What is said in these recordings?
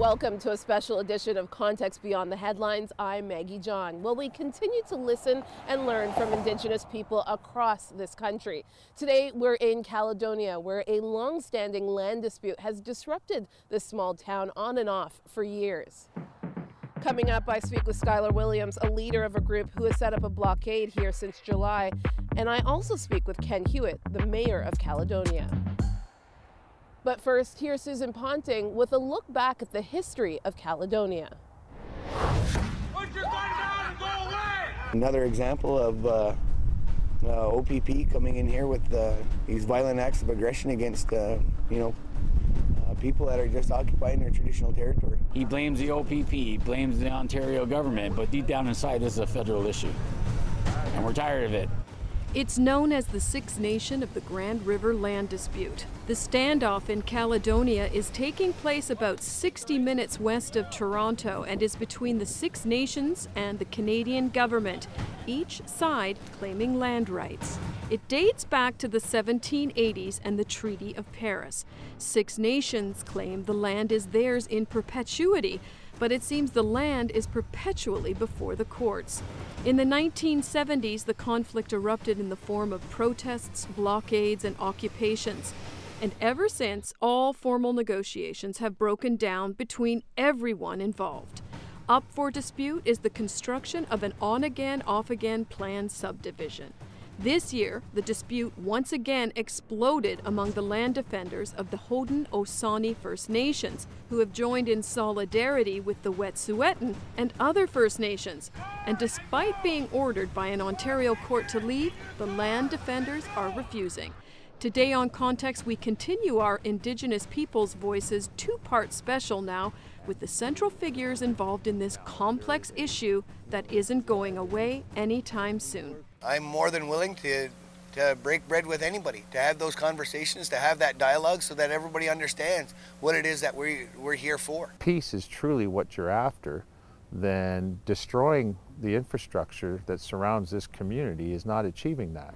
Welcome to a special edition of Context Beyond the Headlines. I'm Maggie John. Well, we continue to listen and learn from Indigenous people across this country. Today, we're in Caledonia, where a long standing land dispute has disrupted this small town on and off for years. Coming up, I speak with Skyler Williams, a leader of a group who has set up a blockade here since July. And I also speak with Ken Hewitt, the mayor of Caledonia. But first, here's Susan Ponting with a look back at the history of Caledonia. Another example of uh, uh, OPP coming in here with uh, these violent acts of aggression against, uh, you know, uh, people that are just occupying their traditional territory. He blames the OPP, he blames the Ontario government, but deep down inside, this is a federal issue. And we're tired of it. It's known as the Six Nation of the Grand River Land Dispute. The standoff in Caledonia is taking place about 60 minutes west of Toronto and is between the Six Nations and the Canadian government, each side claiming land rights. It dates back to the 1780s and the Treaty of Paris. Six Nations claim the land is theirs in perpetuity, but it seems the land is perpetually before the courts. In the 1970s, the conflict erupted in the form of protests, blockades, and occupations. And ever since, all formal negotiations have broken down between everyone involved. Up for dispute is the construction of an on again, off again planned subdivision. This year, the dispute once again exploded among the land defenders of the Haudenosaunee First Nations, who have joined in solidarity with the Wet'suwet'en and other First Nations. And despite being ordered by an Ontario court to leave, the land defenders are refusing. Today on Context, we continue our Indigenous Peoples Voices two part special now with the central figures involved in this complex issue that isn't going away anytime soon. I'm more than willing to to break bread with anybody, to have those conversations, to have that dialogue so that everybody understands what it is that we, we're here for. Peace is truly what you're after, then destroying the infrastructure that surrounds this community is not achieving that.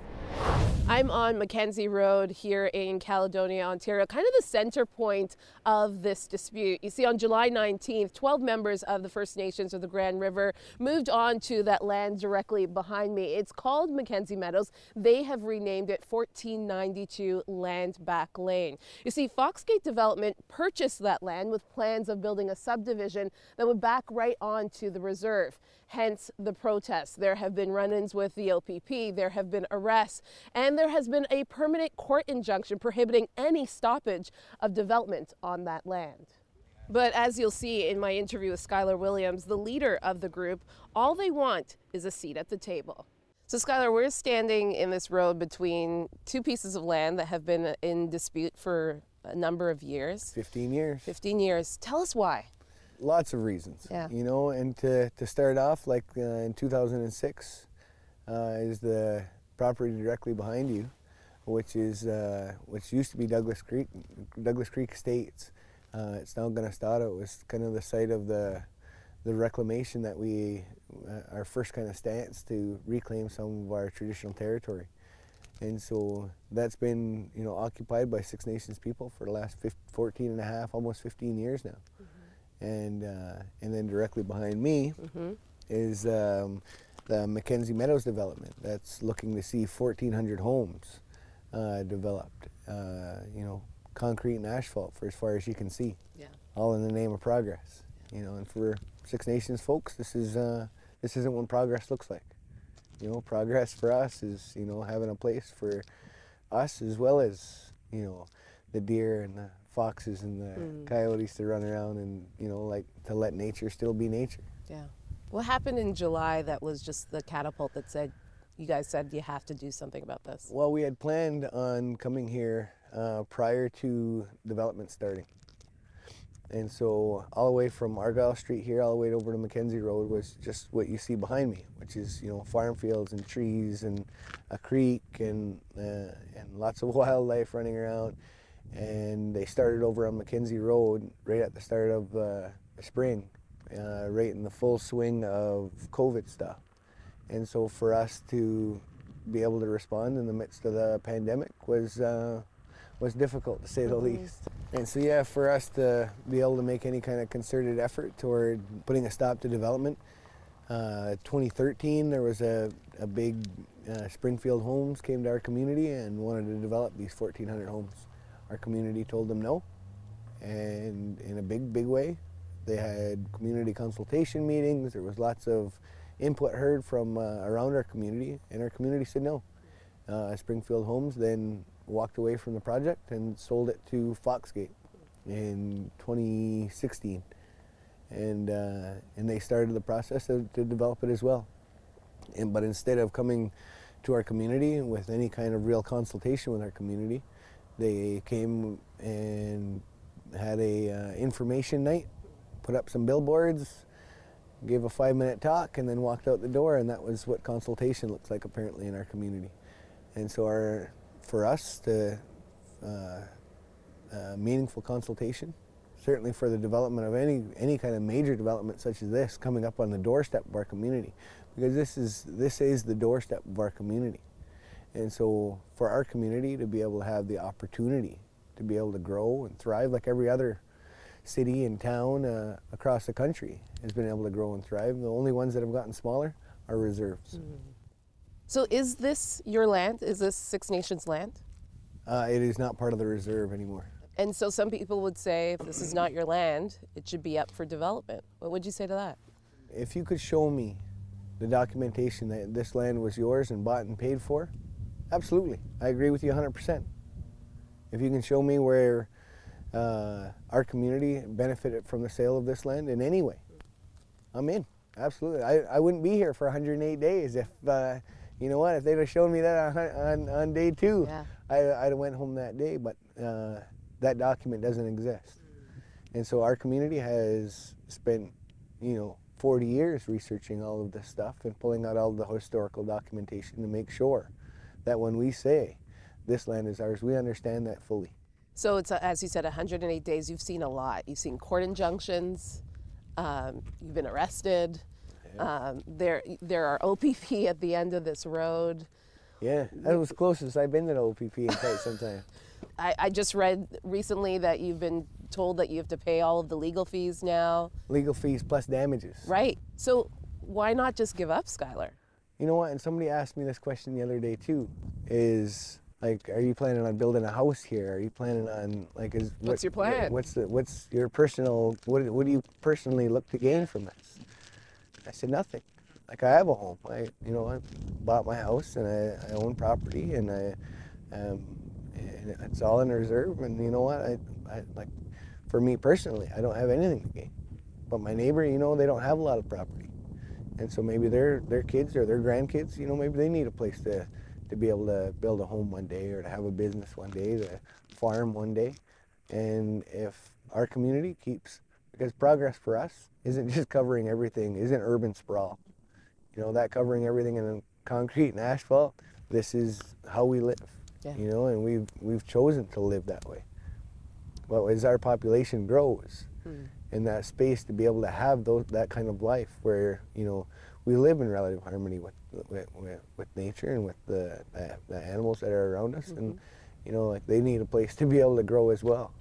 I'm on McKenzie Road here in Caledonia, Ontario, kind of the center point of this dispute. You see, on July 19th, 12 members of the First Nations of the Grand River moved on to that land directly behind me. It's called McKenzie Meadows. They have renamed it 1492 Land Back Lane. You see, Foxgate Development purchased that land with plans of building a subdivision that would back right onto the reserve hence the protests. There have been run ins with the OPP, there have been arrests, and there has been a permanent court injunction prohibiting any stoppage of development on that land. But as you'll see in my interview with Skyler Williams, the leader of the group, all they want is a seat at the table. So, Skyler, we're standing in this road between two pieces of land that have been in dispute for a number of years 15 years. 15 years. Tell us why. Lots of reasons. Yeah. You know, and to, to start off, like uh, in 2006, uh, is the property directly behind you, which is uh, which used to be Douglas Creek, Douglas Creek Estates. Uh, it's now Kanonhstaton. It was kind of the site of the the reclamation that we uh, our first kind of stance to reclaim some of our traditional territory. And so that's been, you know, occupied by Six Nations people for the last 15, 14 and a half, almost 15 years now. Mm-hmm. And, uh, and then directly behind me mm-hmm. is um, the McKenzie Meadows development that's looking to see 1,400 homes uh, developed, uh, you know, concrete and asphalt for as far as you can see. Yeah. All in the name of progress. Yeah. You know, and for Six Nations folks, this is uh, this isn't what progress looks like. You know, progress for us is you know having a place for us as well as you know the deer and the foxes and the mm. coyotes to run around and you know like to let nature still be nature. Yeah. What happened in July that was just the catapult that said you guys said you have to do something about this? Well, we had planned on coming here uh, prior to development starting. And so all the way from Argyle Street here, all the way over to McKenzie Road was just what you see behind me, which is, you know, farm fields and trees and a creek and, uh, and lots of wildlife running around. And they started over on McKenzie Road right at the start of uh, the spring, uh, right in the full swing of COVID stuff. And so for us to be able to respond in the midst of the pandemic was, uh, was difficult to say the mm-hmm. least. And so, yeah, for us to be able to make any kind of concerted effort toward putting a stop to development, uh, 2013 there was a, a big uh, Springfield Homes came to our community and wanted to develop these 1,400 homes. Our community told them no, and in a big, big way. They had community consultation meetings. There was lots of input heard from uh, around our community, and our community said no. Uh, Springfield Homes then walked away from the project and sold it to Foxgate in 2016, and uh, and they started the process to, to develop it as well. And, but instead of coming to our community with any kind of real consultation with our community, they came and had a uh, information night, put up some billboards, gave a five minute talk, and then walked out the door. And that was what consultation looks like apparently in our community. And so our, for us to uh, uh, meaningful consultation, certainly for the development of any any kind of major development such as this coming up on the doorstep of our community, because this is this is the doorstep of our community. And so for our community to be able to have the opportunity to be able to grow and thrive like every other city and town uh, across the country has been able to grow and thrive. The only ones that have gotten smaller are reserves. Mm. So is this your land? Is this Six Nations land? Uh, it is not part of the reserve anymore. And so some people would say if this is not your land, it should be up for development. What would you say to that? If you could show me the documentation that this land was yours and bought and paid for, absolutely. I agree with you 100%. If you can show me where uh, our community benefited from the sale of this land in any way, I'm in. Absolutely. I, I wouldn't be here for 108 days if, uh, you know what, if they'd have shown me that on, on, on day two, Yeah. I, I'd have went home that day, but uh, that document doesn't exist. And so our community has spent, you know, 40 years researching all of this stuff and pulling out all the historical documentation to make sure that when we say this land is ours, we understand that fully. So it's, uh, as you said, 108 days. You've seen a lot. You've seen court injunctions. Um, you've been arrested. Um, there, there are OPP at the end of this road. Yeah, that was closest I've been to the OPP in quite some time. I, I just read recently that you've been told that you have to pay all of the legal fees now. Legal fees plus damages. Right. So why not just give up, Skyler? You know what? And somebody asked me this question the other day too. Is like, are you planning on building a house here? Are you planning on like, is What's your plan? What's the what's your personal? What what do you personally look to gain from this? I said nothing. Like I have a home. I you know I bought my house and I, I own property and I um, and it's all in reserve. And you know what? I, I like for me personally, I don't have anything to gain. But my neighbor, you know, they don't have a lot of property and so maybe their their kids or their grandkids, you know, maybe they need a place to to be able to build a home one day or to have a business one day, to farm one day. And if our community keeps because progress for us isn't just covering everything, isn't urban sprawl. You know, that covering everything in concrete and asphalt, this is how we live. Yeah. You know, and we've we've chosen to live that way. But as our population grows, hmm. in that space to be able to have those that kind of life where you know we live in relative harmony with with, with, with nature and with the, the the animals that are around us. And you know like they need a place to be able to grow as well.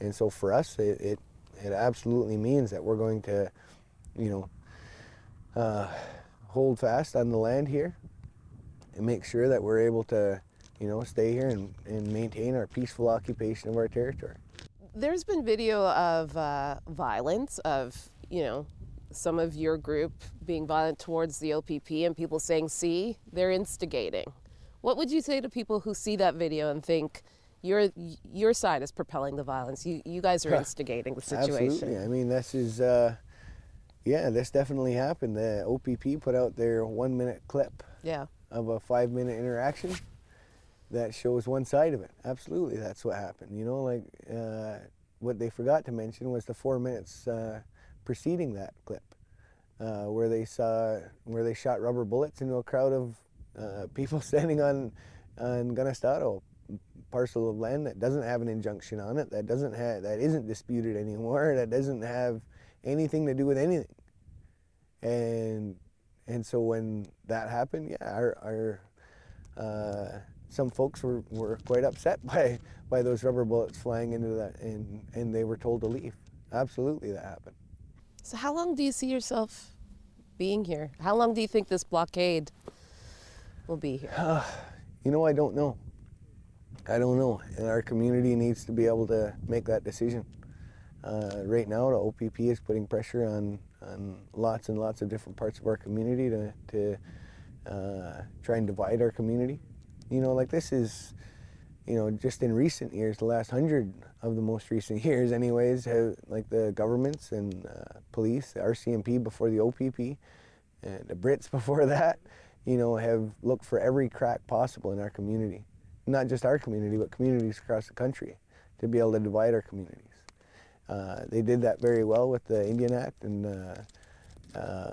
And so for us it it, it absolutely means that we're going to you know uh, hold fast on the land here and make sure that we're able to you know stay here and, and maintain our peaceful occupation of our territory. There's been video of uh, violence, of, you know, some of your group being violent towards the OPP and people saying, see, they're instigating. What would you say to people who see that video and think your, your side is propelling the violence? You, you guys are instigating the situation. Absolutely. I mean, this is, uh, yeah, this definitely happened. The OPP put out their one minute clip Yeah. of a five minute interaction that shows one side of it. Absolutely, that's what happened. You know, like uh, what they forgot to mention was the four minutes uh, preceding that clip, uh, where they saw where they shot rubber bullets into a crowd of uh, people standing on on Kanonhstaton, parcel of land that doesn't have an injunction on it, that doesn't have that isn't disputed anymore, that doesn't have anything to do with anything. And and so when that happened, yeah, our our uh, some folks were, were quite upset by, by those rubber bullets flying into that, and, and they were told to leave. Absolutely, that happened. So, how long do you see yourself being here? How long do you think this blockade will be here? Uh, you know, I don't know. I don't know. And our community needs to be able to make that decision. Uh, right now, the OPP is putting pressure on, on lots and lots of different parts of our community to, to uh, try and divide our community. You know, like this is, you know, just in recent years, the last hundred of the most recent years, anyways, have like the governments and uh, police, the RCMP before the OPP, and the Brits before that, you know, have looked for every crack possible in our community. Not just our community, but communities across the country to be able to divide our communities. Uh, they did that very well with the Indian Act and uh, uh,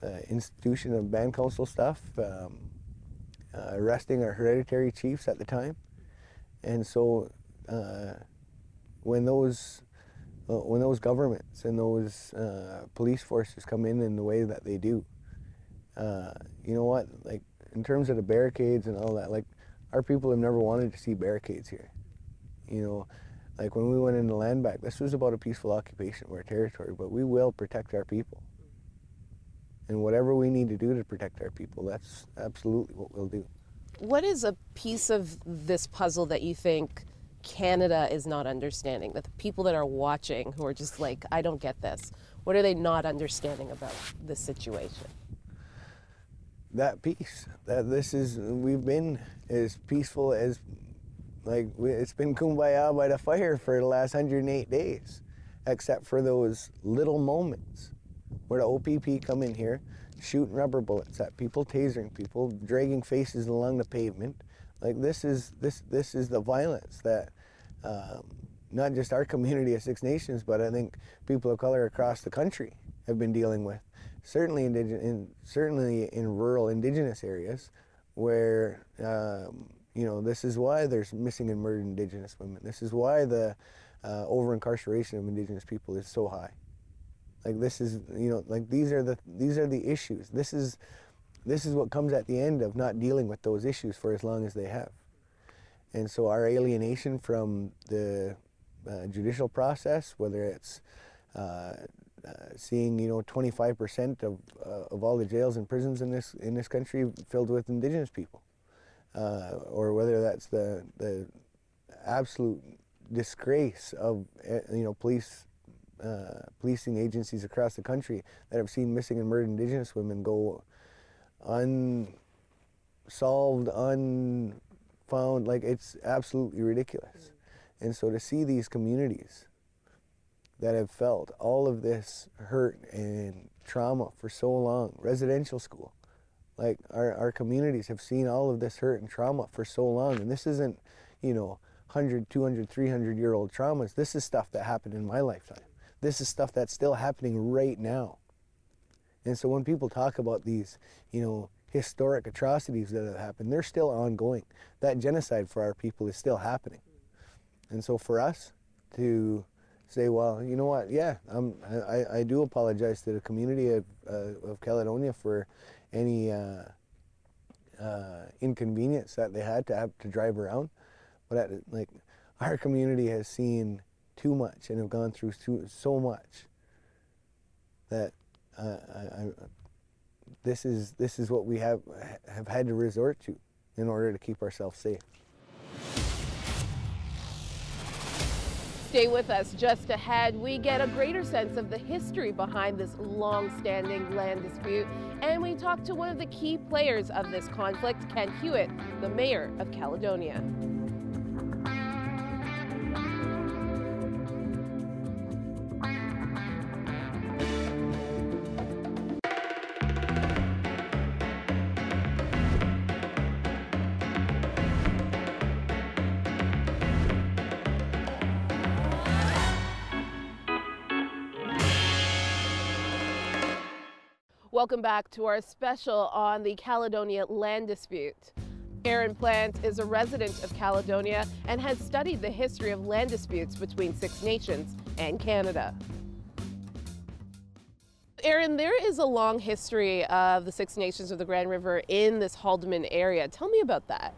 the institution of band council stuff, um, uh, arresting our hereditary chiefs at the time. And so uh, when those uh, when those governments and those police forces come in in the way that they do, you know what? Like in terms of the barricades and all that, like our people have never wanted to see barricades here. You know, like when we went into land back, this was about a peaceful occupation of our territory, but we will protect our people. And whatever we need to do to protect our people, that's absolutely what we'll do. What is a piece of this puzzle that you think Canada is not understanding? That the people that are watching who are just like, I don't get this, what are they not understanding about this situation? That peace. That this is, we've been as peaceful as like it's been kumbaya by the fire for the last 108 days, except for those little moments where the OPP come in here, shooting rubber bullets at people, tasering people, dragging faces along the pavement. Like this is this this is the violence that um, not just our community of Six Nations, but I think people of color across the country have been dealing with. Certainly, in, certainly in rural indigenous areas, where um, you know, this is why there's missing and murdered Indigenous women. This is why the uh, over incarceration of Indigenous people is so high. Like this is, you know, like these are the these are the issues. This is this is what comes at the end of not dealing with those issues for as long as they have. And so our alienation from the uh, judicial process, whether it's uh, uh seeing you know 25% of, uh, of all the jails and prisons in this in this country filled with indigenous people uh, or whether that's the the absolute disgrace of eh, you know police uh, policing agencies across the country that have seen missing and murdered Indigenous women go unsolved, unfound. Like it's absolutely ridiculous. And so to see these communities that have felt all of this hurt and trauma for so long, residential school, like our, our communities have seen all of this hurt and trauma for so long and this isn't you know 100 200 300 year old traumas this is stuff that happened in my lifetime this is stuff that's still happening right now. And so when people talk about these you know historic atrocities that have happened they're still ongoing. That genocide for our people is still happening. And so for us to say well you know what? Yeah I'm, I, I do apologize to the community of, uh, of caledonia for any uh, uh, inconvenience that they had to have to drive around. But at, like our community has seen too much and have gone through too, so much that uh, I, I, this is this is what we have have had to resort to in order to keep ourselves safe. Stay with us. Just ahead, we get a greater sense of the history behind this long-standing land dispute, and we talk to one of the key players of this conflict, Ken Hewitt, the mayor of Caledonia. Welcome back to our special on the Caledonia land dispute. Aaron Plant is a resident of Caledonia and has studied the history of land disputes between Six Nations and Canada. Aaron, there is a long history of the Six Nations of the Grand River in this Haldimand area. Tell me about that.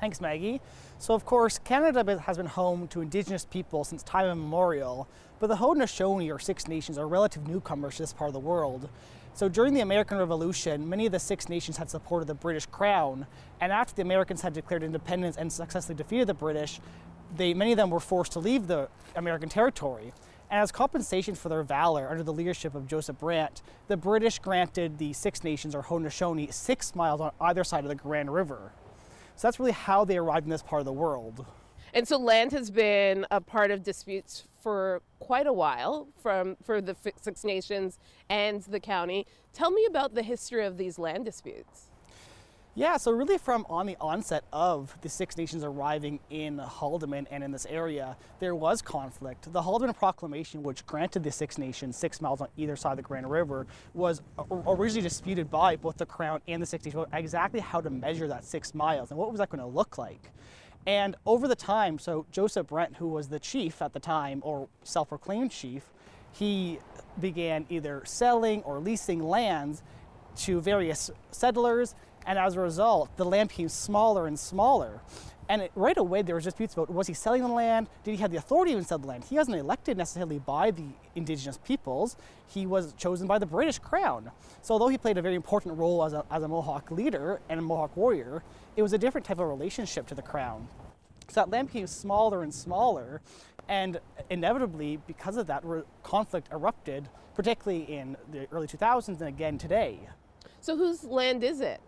Thanks, Maggie. So, of course, Canada has been home to Indigenous people since time immemorial, but the Haudenosaunee, or Six Nations, are relative newcomers to this part of the world. So during the American Revolution, many of the Six Nations had supported the British Crown, and after the Americans had declared independence and successfully defeated the British, they, many of them were forced to leave the American territory. And as compensation for their valor under the leadership of Joseph Brant, the British granted the Six Nations, or Haudenosaunee, six miles on either side of the Grand River. So that's really how they arrived in this part of the world. And so land has been a part of disputes for quite a while from for the Six Nations and the county. Tell me about the history of these land disputes. Yeah, so really from on the onset of the Six Nations arriving in Haldimand and in this area, there was conflict. The Haldimand Proclamation, which granted the Six Nations six miles on either side of the Grand River, was originally disputed by both the Crown and the Six Nations exactly how to measure that six miles and what was that going to look like. And over the time, so Joseph Brant, who was the chief at the time, or self proclaimed chief, he began either selling or leasing lands to various settlers, and as a result, the land became smaller and smaller. And it, right away, there was disputes about was he selling the land? Did he have the authority to sell the land? He wasn't elected necessarily by the indigenous peoples. He was chosen by the British Crown. So, although he played a very important role as a, as a Mohawk leader and a Mohawk warrior, it was a different type of relationship to the Crown. So that land became smaller and smaller, and inevitably, because of that, conflict erupted, particularly in the early 2000s and again today. So, whose land is it?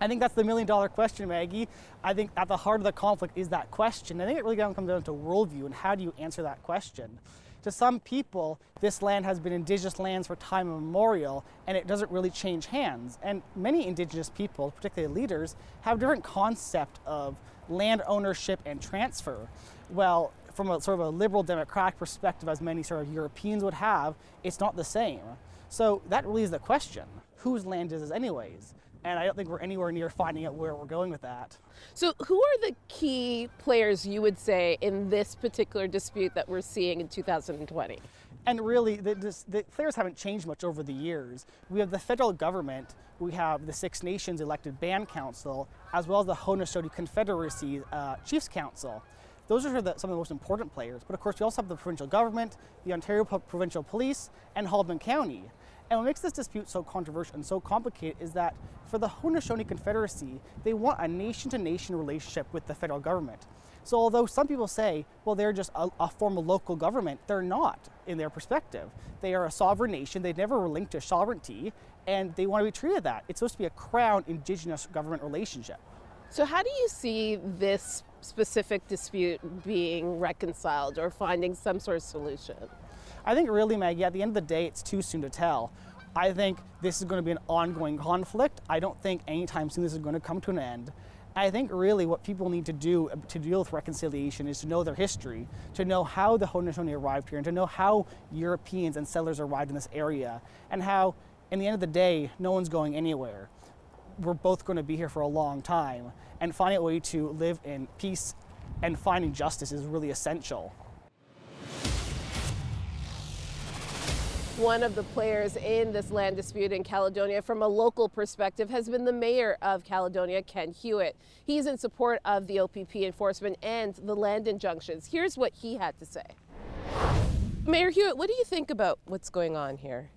I think that's the million dollar question, Maggie. I think at the heart of the conflict is that question. I think it really comes down to worldview and how do you answer that question. To some people, this land has been indigenous lands for time immemorial and it doesn't really change hands. And many indigenous people, particularly leaders, have different concept of land ownership and transfer. Well, from a sort of a liberal democratic perspective, as many sort of Europeans would have, it's not the same. So that really is the question. Whose land is this anyways? And I don't think we're anywhere near finding out where we're going with that. So, who are the key players you would say in this particular dispute that we're seeing in 2020? And really, the, the, players haven't changed much over the years. We have the federal government, we have the Six Nations elected Band Council, as well as the Haudenosaunee Confederacy uh, Chiefs Council. Those are the, some of the most important players. But of course, we also have the provincial government, the Ontario Provincial Police, and Haldimand County. And what makes this dispute so controversial and so complicated is that for the Haudenosaunee Confederacy, they want a nation to nation relationship with the federal government. So, although some people say, well, they're just a, a, form of local government, they're not in their perspective. They are a sovereign nation, they've never relinquish sovereignty, and they want to be treated that. It's supposed to be a crown indigenous government relationship. So, how do you see this specific dispute being reconciled or finding some sort of solution? I think really, Maggie, at the end of the day, it's too soon to tell. I think this is going to be an ongoing conflict. I don't think anytime soon this is going to come to an end. I think really what people need to do uh, to deal with reconciliation is to know their history, to know how the Haudenosaunee arrived here, and to know how Europeans and settlers arrived in this area, and how, in the end of the day, no one's going anywhere. We're both going to be here for a long time, and finding a way to live in peace and finding justice is really essential. One of the players in this land dispute in Caledonia from a local perspective has been the mayor of Caledonia, Ken Hewitt. He's in support of the OPP enforcement and the land injunctions. Here's what he had to say. Mayor Hewitt, what do you think about what's going on here?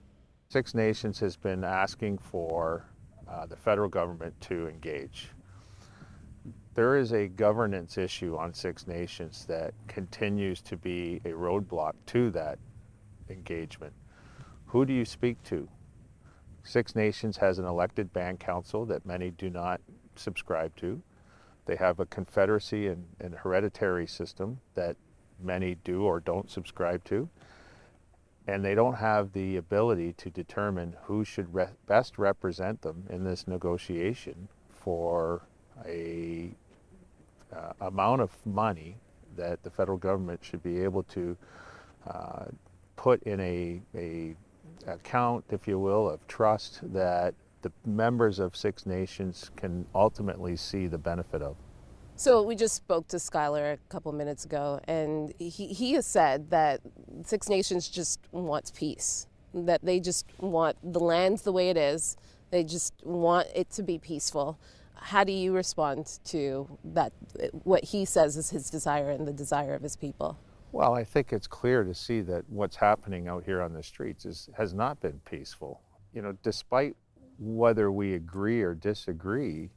Six Nations has been asking for uh, the federal government to engage. There is a governance issue on Six Nations that continues to be a roadblock to that engagement. Who do you speak to? Six Nations has an elected band council that many do not subscribe to. They have a confederacy and, and hereditary system that many do or don't subscribe to. And they don't have the ability to determine who should re best represent them in this negotiation for a uh, amount of money that the federal government should be able to uh, put in a, a account, if you will, of trust that the members of Six Nations can ultimately see the benefit of. So we just spoke to Skyler a couple minutes ago, and he, he has said that Six Nations just wants peace, that they just want the land the way it is. They just want it to be peaceful. How do you respond to that? What he says is his desire and the desire of his people. Well, I think it's clear to see that what's happening out here on the streets is, has not been peaceful. You know, despite whether we agree or disagree,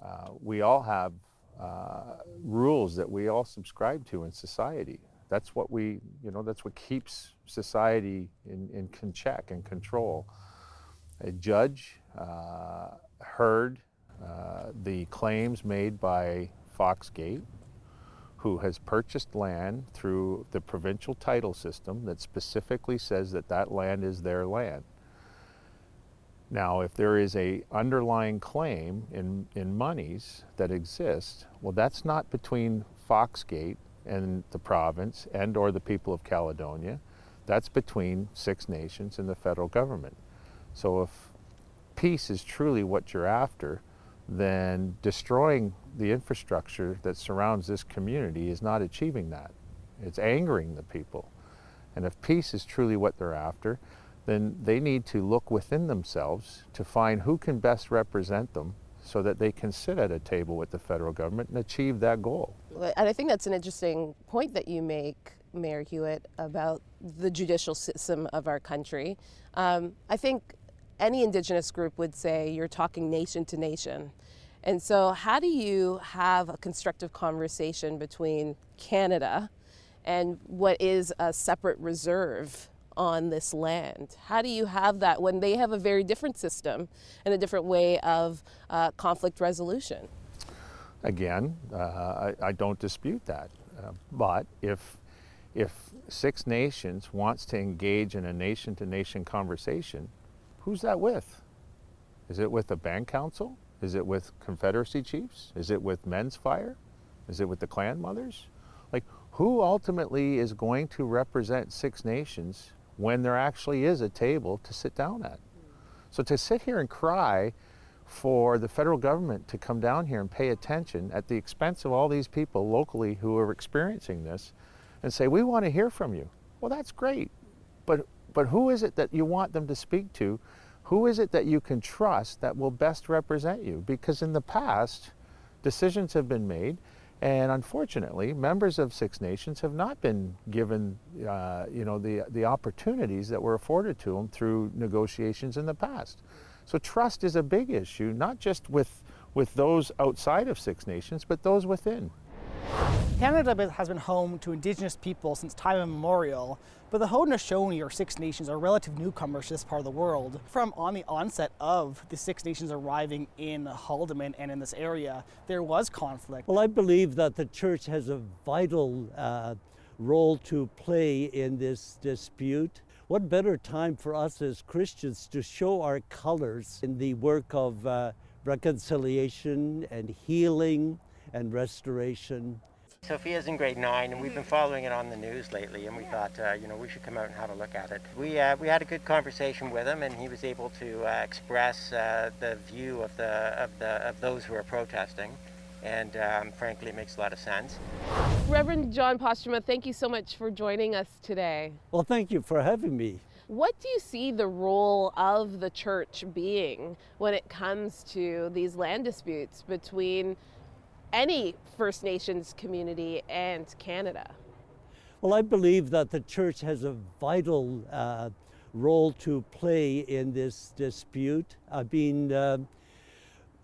uh, we all have uh, rules that we all subscribe to in society. That's what we, you know, that's what keeps society in, in check and control. A judge uh, heard uh, the claims made by Foxgate, who has purchased land through the provincial title system that specifically says that that land is their land. Now, if there is a underlying claim in, in monies that exists, well, that's not between Foxgate and the province and or the people of Caledonia. That's between Six Nations and the federal government. So if peace is truly what you're after, then destroying the infrastructure that surrounds this community is not achieving that. It's angering the people. And if peace is truly what they're after, then they need to look within themselves to find who can best represent them so that they can sit at a table with the federal government and achieve that goal. And I think that's an interesting point that you make, Mayor Hewitt, about the judicial system of our country. Um, I think any Indigenous group would say you're talking nation to nation. And so, how do you have a constructive conversation between Canada and what is a separate reserve on this land? How do you have that when they have a very different system and a different way of uh, conflict resolution? Again, uh, I, I, don't dispute that. Uh, but if, if Six Nations wants to engage in a nation to nation conversation, who's that with? Is it with the Band Council? Is it with Confederacy chiefs? Is it with Men's Fire? Is it with the clan mothers? Like, who ultimately is going to represent Six Nations when there actually is a table to sit down at. So to sit here and cry for the federal government to come down here and pay attention at the expense of all these people locally who are experiencing this and say, we want to hear from you. Well, that's great. But, but who is it that you want them to speak to? Who is it that you can trust that will best represent you? Because in the past, decisions have been made and unfortunately, members of Six Nations have not been given, uh, you know, the, the opportunities that were afforded to them through negotiations in the past. So trust is a big issue, not just with, with those outside of Six Nations, but those within. Canada has been home to Indigenous people since time immemorial, but the Haudenosaunee or Six Nations are relative newcomers to this part of the world. From on the onset of the Six Nations arriving in Haldimand and in this area, there was conflict. Well, I believe that the church has a vital uh, role to play in this dispute. What better time for us as Christians to show our colors in the work of uh, reconciliation and healing and restoration. Sophia's in grade nine, and we've been following it on the news lately, and we thought, uh, you know, we should come out and have a look at it. We, uh, we had a good conversation with him, and he was able to uh, express uh, the view of, the, of, the, of those who are protesting, and um, frankly, it makes a lot of sense. Reverend John Postuma, thank you so much for joining us today. Well, thank you for having me. What do you see the role of the church being when it comes to these land disputes between any First Nations community and Canada? Well, I believe that the church has a vital uh, role to play in this dispute. I mean, uh,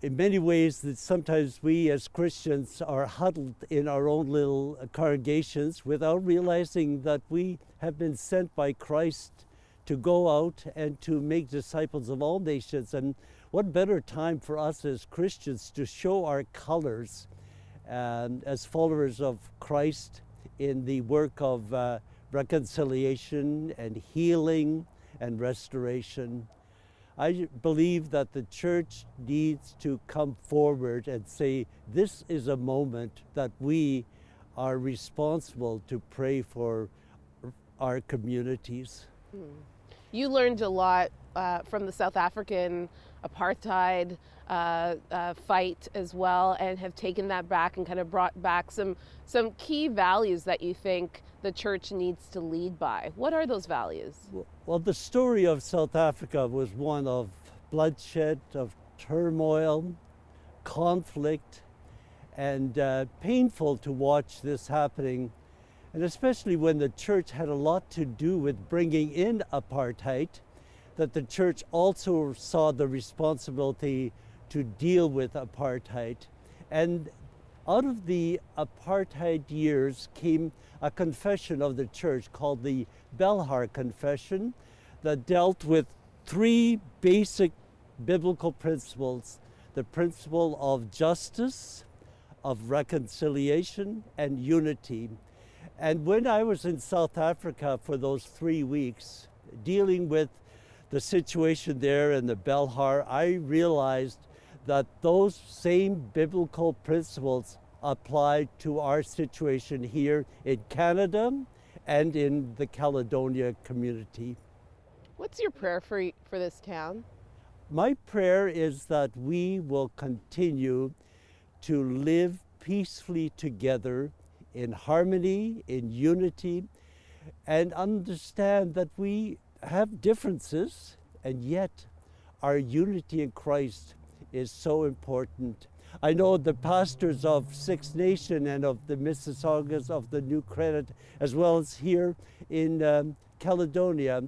in many ways, that sometimes we as Christians are huddled in our own little congregations without realizing that we have been sent by Christ to go out and to make disciples of all nations. And what better time for us as Christians to show our colors and as followers of Christ in the work of uh, reconciliation and healing and restoration. I believe that the church needs to come forward and say, this is a moment that we are responsible to pray for our communities. Mm. You learned a lot uh, from the South African apartheid uh, uh, fight as well and have taken that back and kind of brought back some some key values that you think the church needs to lead by. What are those values? Well, the story of South Africa was one of bloodshed, of turmoil, conflict and uh, painful to watch this happening, and especially when the church had a lot to do with bringing in apartheid, that the church also saw the responsibility to deal with apartheid. And out of the apartheid years came a confession of the church called the Belhar Confession that dealt with three basic biblical principles the principle of justice, of reconciliation, and unity. And when I was in South Africa for those three weeks, dealing with the situation there in the Belhar, I realized that those same biblical principles apply to our situation here in Canada and in the Caledonia community. What's your prayer for, for this town? My prayer is that we will continue to live peacefully together in harmony, in unity, and understand that we have differences, and yet our unity in Christ is so important. I know the pastors of Six Nation and of the Mississaugas of the New Credit, as well as here in um, Caledonia,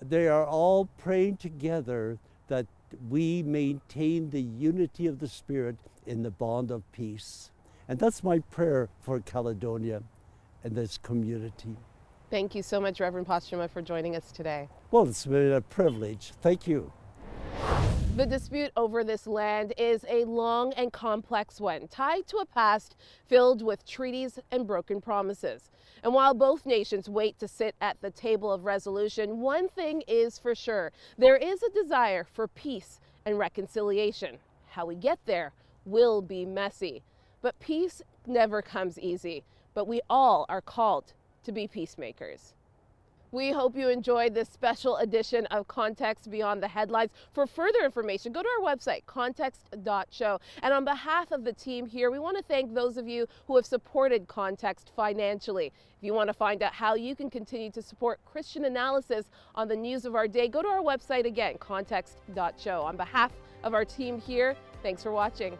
they are all praying together that we maintain the unity of the Spirit in the bond of peace. And that's my prayer for Caledonia and this community. Thank you so much, Reverend Postuma, for joining us today. Well, it's been a privilege. Thank you. The dispute over this land is a long and complex one, tied to a past filled with treaties and broken promises. And while both nations wait to sit at the table of resolution, one thing is for sure there is a desire for peace and reconciliation. How we get there will be messy. But peace never comes easy, but we all are called to be peacemakers. We hope you enjoyed this special edition of Context Beyond the Headlines. For further information, go to our website, context.show. And on behalf of the team here, we want to thank those of you who have supported Context financially. If you want to find out how you can continue to support Christian analysis on the news of our day, go to our website again, context.show. On behalf of our team here, thanks for watching.